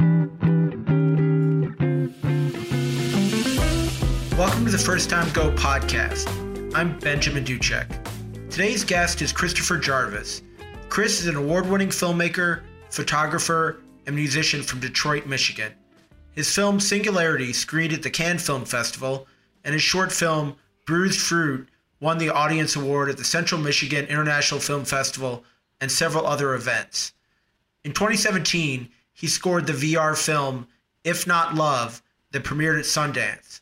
Welcome to the First Time Go podcast. I'm Benjamin Duchek. Today's guest is Christopher Jarvis. Chris is an award winning filmmaker, photographer, and musician from Detroit, Michigan. His film Singularity screened at the Cannes Film Festival, and his short film Bruised Fruit won the Audience Award at the Central Michigan International Film Festival and several other events. In 2017, he scored the VR film If Not Love that premiered at Sundance.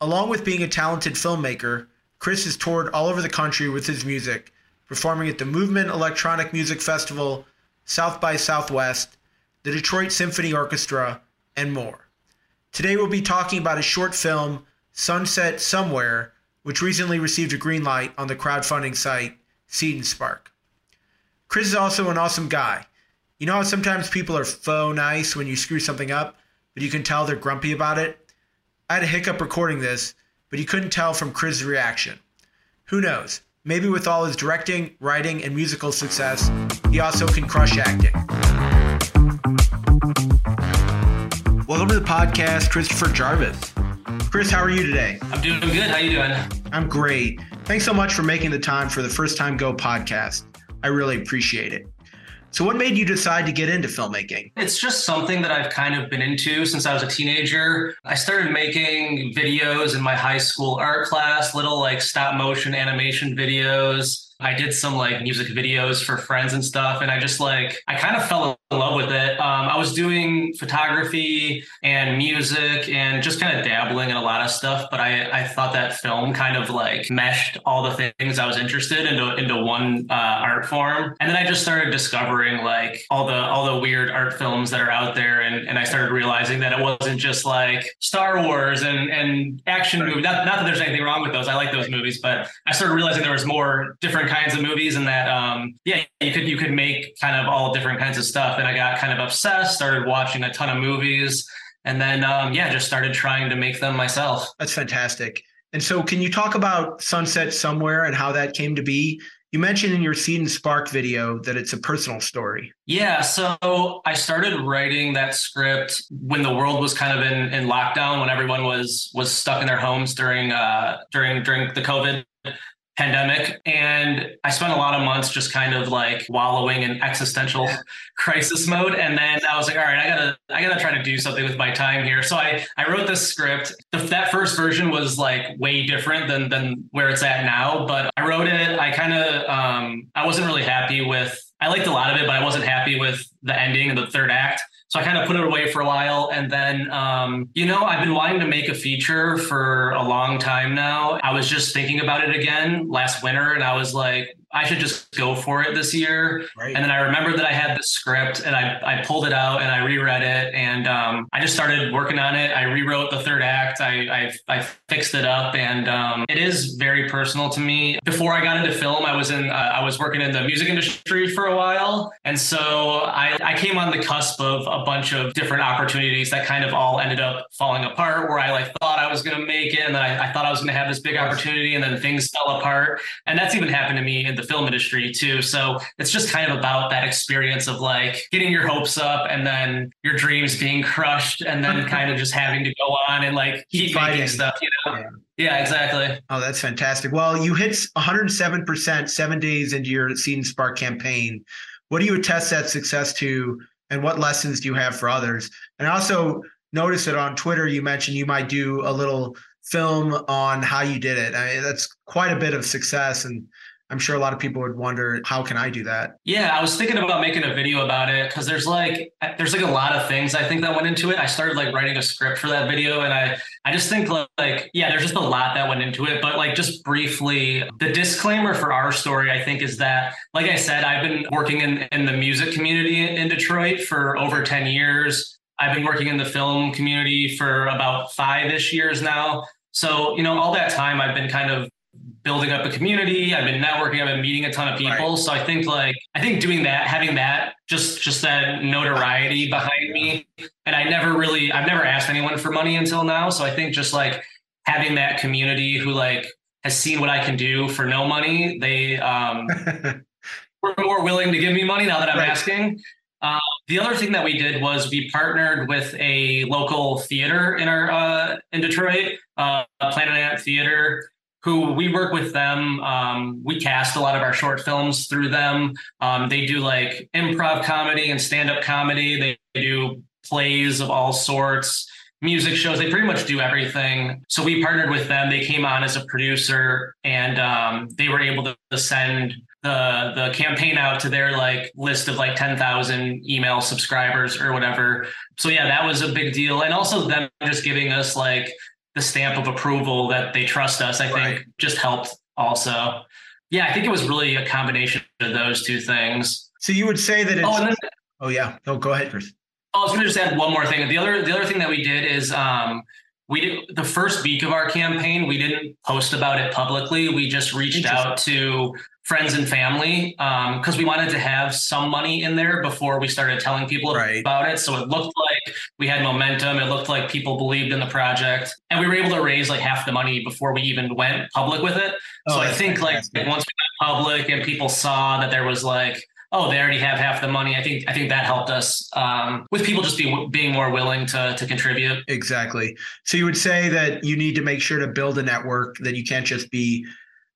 Along with being a talented filmmaker, Chris has toured all over the country with his music, performing at the Movement Electronic Music Festival, South by Southwest, the Detroit Symphony Orchestra, and more. Today we'll be talking about his short film, Sunset Somewhere, which recently received a green light on the crowdfunding site Seed and Spark. Chris is also an awesome guy. You know how sometimes people are faux nice when you screw something up, but you can tell they're grumpy about it? I had a hiccup recording this, but you couldn't tell from Chris's reaction. Who knows? Maybe with all his directing, writing, and musical success, he also can crush acting. Welcome to the podcast, Christopher Jarvis. Chris, how are you today? I'm doing good. How you doing? I'm great. Thanks so much for making the time for the First Time Go podcast. I really appreciate it. So, what made you decide to get into filmmaking? It's just something that I've kind of been into since I was a teenager. I started making videos in my high school art class, little like stop motion animation videos. I did some like music videos for friends and stuff. And I just like, I kind of fell in love with it. Um, I was doing photography and music and just kind of dabbling in a lot of stuff. But I, I thought that film kind of like meshed all the things I was interested into, into one uh, art form. And then I just started discovering like all the, all the weird art films that are out there. And, and I started realizing that it wasn't just like Star Wars and, and action movies. Not, not that there's anything wrong with those. I like those movies, but I started realizing there was more different different kinds of movies and that um yeah you could you could make kind of all different kinds of stuff and i got kind of obsessed started watching a ton of movies and then um yeah just started trying to make them myself that's fantastic and so can you talk about sunset somewhere and how that came to be you mentioned in your Seed and Spark video that it's a personal story. Yeah. So I started writing that script when the world was kind of in, in lockdown, when everyone was was stuck in their homes during uh during during the COVID pandemic. And i spent a lot of months just kind of like wallowing in existential crisis mode. And then i was like all right i gotta i gotta try to do something with my time here. So i i wrote this script. That first version was like way different than than where it's at now but i wrote it. I kind of um i wasn't really happy with i liked a lot of it but i wasn't happy with the ending and the third act so I kind of put it away for a while. And then, um, you know, I've been wanting to make a feature for a long time now. I was just thinking about it again last winter and I was like, I should just go for it this year. Right. And then I remembered that I had the script and I, I pulled it out and I reread it and um, I just started working on it. I rewrote the third act. I, I, I fixed it up and um, it is very personal to me. Before I got into film, I was in, uh, I was working in the music industry for a while. And so I, I came on the cusp of a bunch of different opportunities that kind of all ended up falling apart where I like thought I was going to make it. And then I, I thought I was going to have this big opportunity and then things fell apart. And that's even happened to me in the film industry too. So it's just kind of about that experience of like getting your hopes up and then your dreams being crushed and then kind of just having to go on and like keep Fighting. making stuff, you know? Yeah. Yeah, exactly. Oh, that's fantastic. Well, you hit 107% seven days into your Seed and Spark campaign. What do you attest that success to, and what lessons do you have for others? And also, notice that on Twitter you mentioned you might do a little film on how you did it. I mean, that's quite a bit of success, and I'm sure a lot of people would wonder how can I do that? Yeah, I was thinking about making a video about it because there's like there's like a lot of things I think that went into it. I started like writing a script for that video and I I just think like yeah, there's just a lot that went into it, but like just briefly, the disclaimer for our story I think is that like I said, I've been working in in the music community in Detroit for over 10 years. I've been working in the film community for about 5ish years now. So, you know, all that time I've been kind of building up a community. I've been networking. I've been meeting a ton of people. Right. So I think like I think doing that, having that, just just that notoriety behind me, and I never really, I've never asked anyone for money until now. So I think just like having that community who like has seen what I can do for no money, they um, were more willing to give me money now that I'm right. asking. Uh, the other thing that we did was we partnered with a local theater in our uh, in Detroit, uh, Planet Ant Theater, who we work with them. Um, we cast a lot of our short films through them. Um, they do like improv comedy and stand up comedy. They do plays of all sorts music shows. They pretty much do everything. So we partnered with them. They came on as a producer, and um, they were able to send the the campaign out to their like list of like 10,000 email subscribers or whatever. So yeah, that was a big deal. And also them just giving us like the stamp of approval that they trust us, I right. think just helped also. Yeah, I think it was really a combination of those two things. So you would say that it's Oh, then, oh yeah. No, go ahead, Chris. I was going to just add one more thing. The other the other thing that we did is um, we did the first week of our campaign. We didn't post about it publicly. We just reached out to friends and family because um, we wanted to have some money in there before we started telling people right. about it. So it looked like we had momentum. It looked like people believed in the project, and we were able to raise like half the money before we even went public with it. Oh, so I think like once we went public and people saw that there was like oh, they already have half the money. I think I think that helped us um, with people just being being more willing to to contribute. Exactly. So you would say that you need to make sure to build a network that you can't just be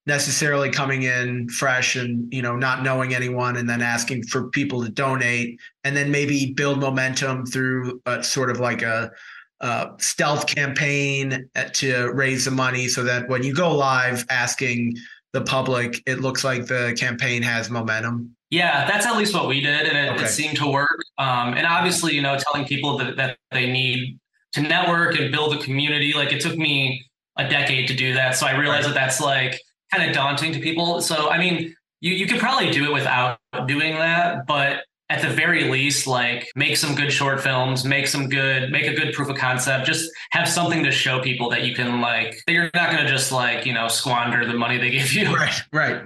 necessarily coming in fresh and you know not knowing anyone and then asking for people to donate and then maybe build momentum through a sort of like a, a stealth campaign to raise the money so that when you go live asking the public it looks like the campaign has momentum yeah, that's at least what we did, and it, okay. it seemed to work. Um, and obviously, you know, telling people that, that they need to network and build a community, like it took me a decade to do that. So I realized that that's like kind of daunting to people. So I mean, you you could probably do it without doing that, but at the very least, like make some good short films, make some good, make a good proof of concept, just have something to show people that you can like, that you're not going to just like, you know, squander the money they give you. Right. Right.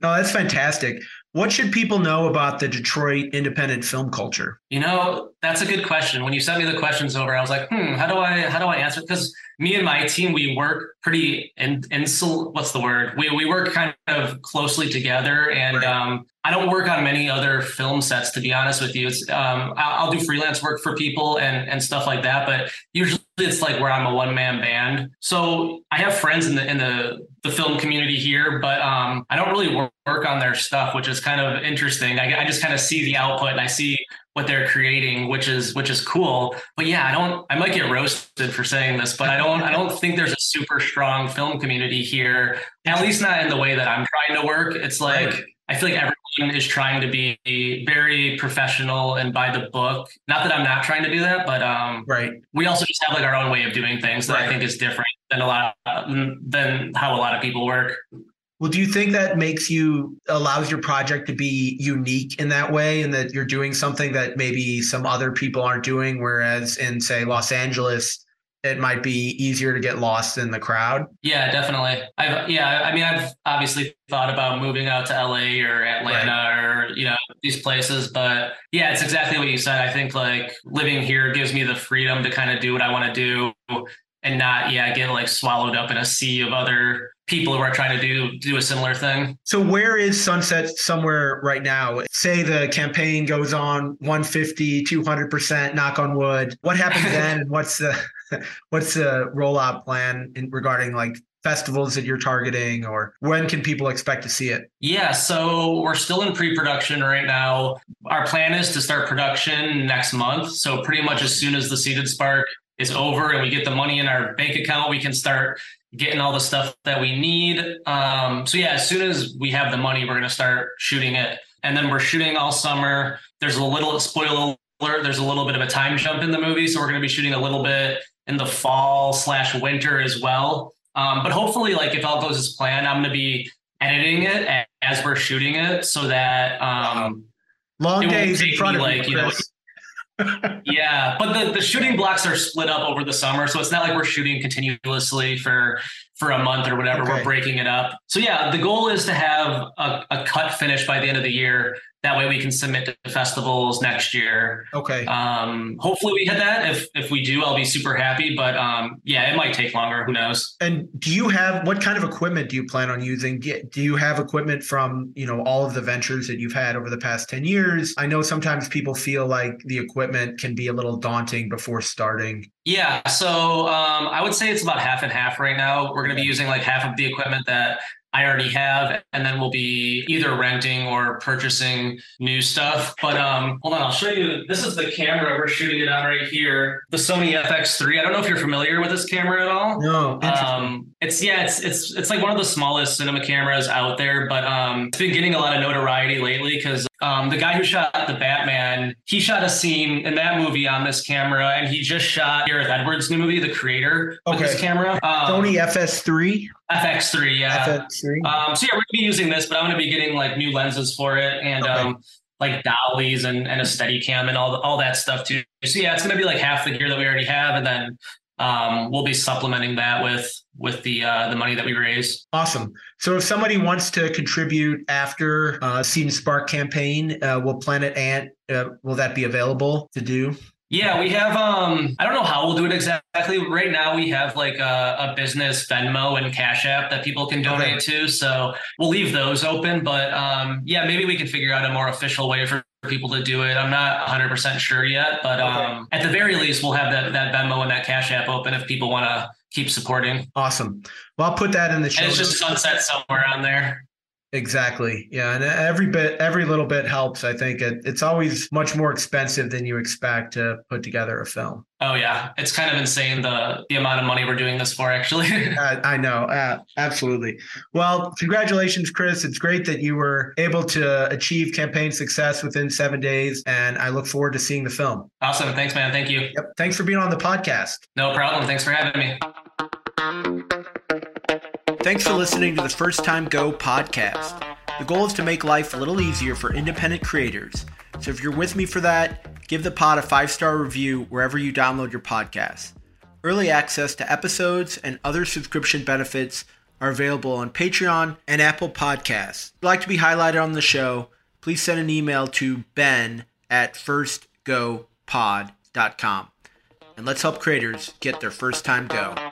No, that's fantastic. What should people know about the Detroit independent film culture? You know, that's a good question. When you sent me the questions over, I was like, hmm, how do I how do I answer? Because me and my team, we work pretty and in, insul. What's the word? We we work kind of closely together, and right. um, I don't work on many other film sets. To be honest with you, it's um, I'll, I'll, do freelance work for people and and stuff like that. But usually, it's like where I'm a one man band. So I have friends in the in the the film community here, but um, I don't really work, work on their stuff, which is kind of interesting. I, I just kind of see the output and I see what they're creating, which is which is cool. But yeah, I don't. I might get roasted for saying this, but I don't. I don't think there's a super strong film community here. At least not in the way that I'm trying to work. It's like. I feel like everyone is trying to be very professional and by the book. Not that I'm not trying to do that, but um, right. We also just have like our own way of doing things that right. I think is different than a lot than how a lot of people work. Well, do you think that makes you allows your project to be unique in that way, and that you're doing something that maybe some other people aren't doing? Whereas in say Los Angeles, it might be easier to get lost in the crowd. Yeah, definitely. I've yeah, I mean, I've obviously thought about moving out to LA or Atlanta right. or you know these places, but yeah, it's exactly what you said. I think like living here gives me the freedom to kind of do what I want to do and not yeah get like swallowed up in a sea of other people who are trying to do do a similar thing. So where is Sunset somewhere right now? Say the campaign goes on 150, 200%, knock on wood. What happens then and what's the what's the rollout plan in regarding like festivals that you're targeting or when can people expect to see it? Yeah, so we're still in pre-production right now. Our plan is to start production next month. So pretty much as soon as the Seed and Spark is over and we get the money in our bank account, we can start getting all the stuff that we need. Um, so yeah, as soon as we have the money, we're gonna start shooting it, and then we're shooting all summer. There's a little spoiler alert. There's a little bit of a time jump in the movie, so we're gonna be shooting a little bit in the fall slash winter as well. Um, but hopefully, like if all goes as planned, I'm gonna be editing it as we're shooting it, so that um, long days in front of like you, you know yeah, but the, the shooting blocks are split up over the summer, so it's not like we're shooting continuously for for a month or whatever. Okay. We're breaking it up. So yeah, the goal is to have a, a cut finish by the end of the year That way we can submit to festivals next year. Okay. Um, hopefully we hit that. If if we do, I'll be super happy. But um, yeah, it might take longer. Who knows? And do you have what kind of equipment do you plan on using? Do you have equipment from you know all of the ventures that you've had over the past ten years? I know sometimes people feel like the equipment can be a little daunting before starting. Yeah, so um, I would say it's about half and half right now. We're going to be using like half of the equipment that I already have, and then we'll be either renting or purchasing new stuff. But um, hold on, I'll show you. This is the camera we're shooting it on right here, the Sony FX3. I don't know if you're familiar with this camera at all. No. Um, it's yeah, it's it's it's like one of the smallest cinema cameras out there, but um, it's been getting a lot of notoriety lately because um, the guy who shot the Batman, he shot a scene in that movie on this camera, and he just shot Gareth Edwards' new movie, The Creator, with Okay. this camera. Um, Sony FS3. FX3, yeah. FX3. Um, so yeah, we're gonna be using this, but I'm gonna be getting like new lenses for it and Okay. um, like dollies and, and a steady cam and all the, all that stuff too. So yeah, it's gonna be like half the gear that we already have, and then um, we'll be supplementing that with with the uh, the money that we raise. Awesome. So if somebody wants to contribute after uh, Seed and Spark campaign, uh, will Planet Ant uh, will that be available to do? Yeah, we have. Um, I don't know how we'll do it exactly. Right now, we have like a, a business Venmo and Cash App that people can donate to. So we'll leave those open. But um, yeah, maybe we can figure out a more official way for people to do it. I'm not 100 percent sure yet, but um, at the very least, we'll have that that Venmo and that Cash App open if people want to keep supporting. Awesome. Well, I'll put that in the show. And it's just sunset somewhere on there. Exactly. Yeah, and every bit, every little bit helps. I think it, it's always much more expensive than you expect to put together a film. Oh yeah, it's kind of insane the the amount of money we're doing this for. Actually, Uh, I know, uh, absolutely. Well, congratulations, Chris. It's great that you were able to achieve campaign success within seven days, and I look forward to seeing the film. awesome. Thanks, man. Thank you. Yep. Thanks for being on the podcast. No problem. Thanks for having me. Thanks for listening to the First Time Go podcast. The goal is to make life a little easier for independent creators. So if you're with me for that, give the pod a five star review wherever you download your podcast. Early access to episodes and other subscription benefits are available on Patreon and Apple Podcasts. If you'd like to be highlighted on the show, please send an email to ben at firstgopod.com. And let's help creators get their first time go.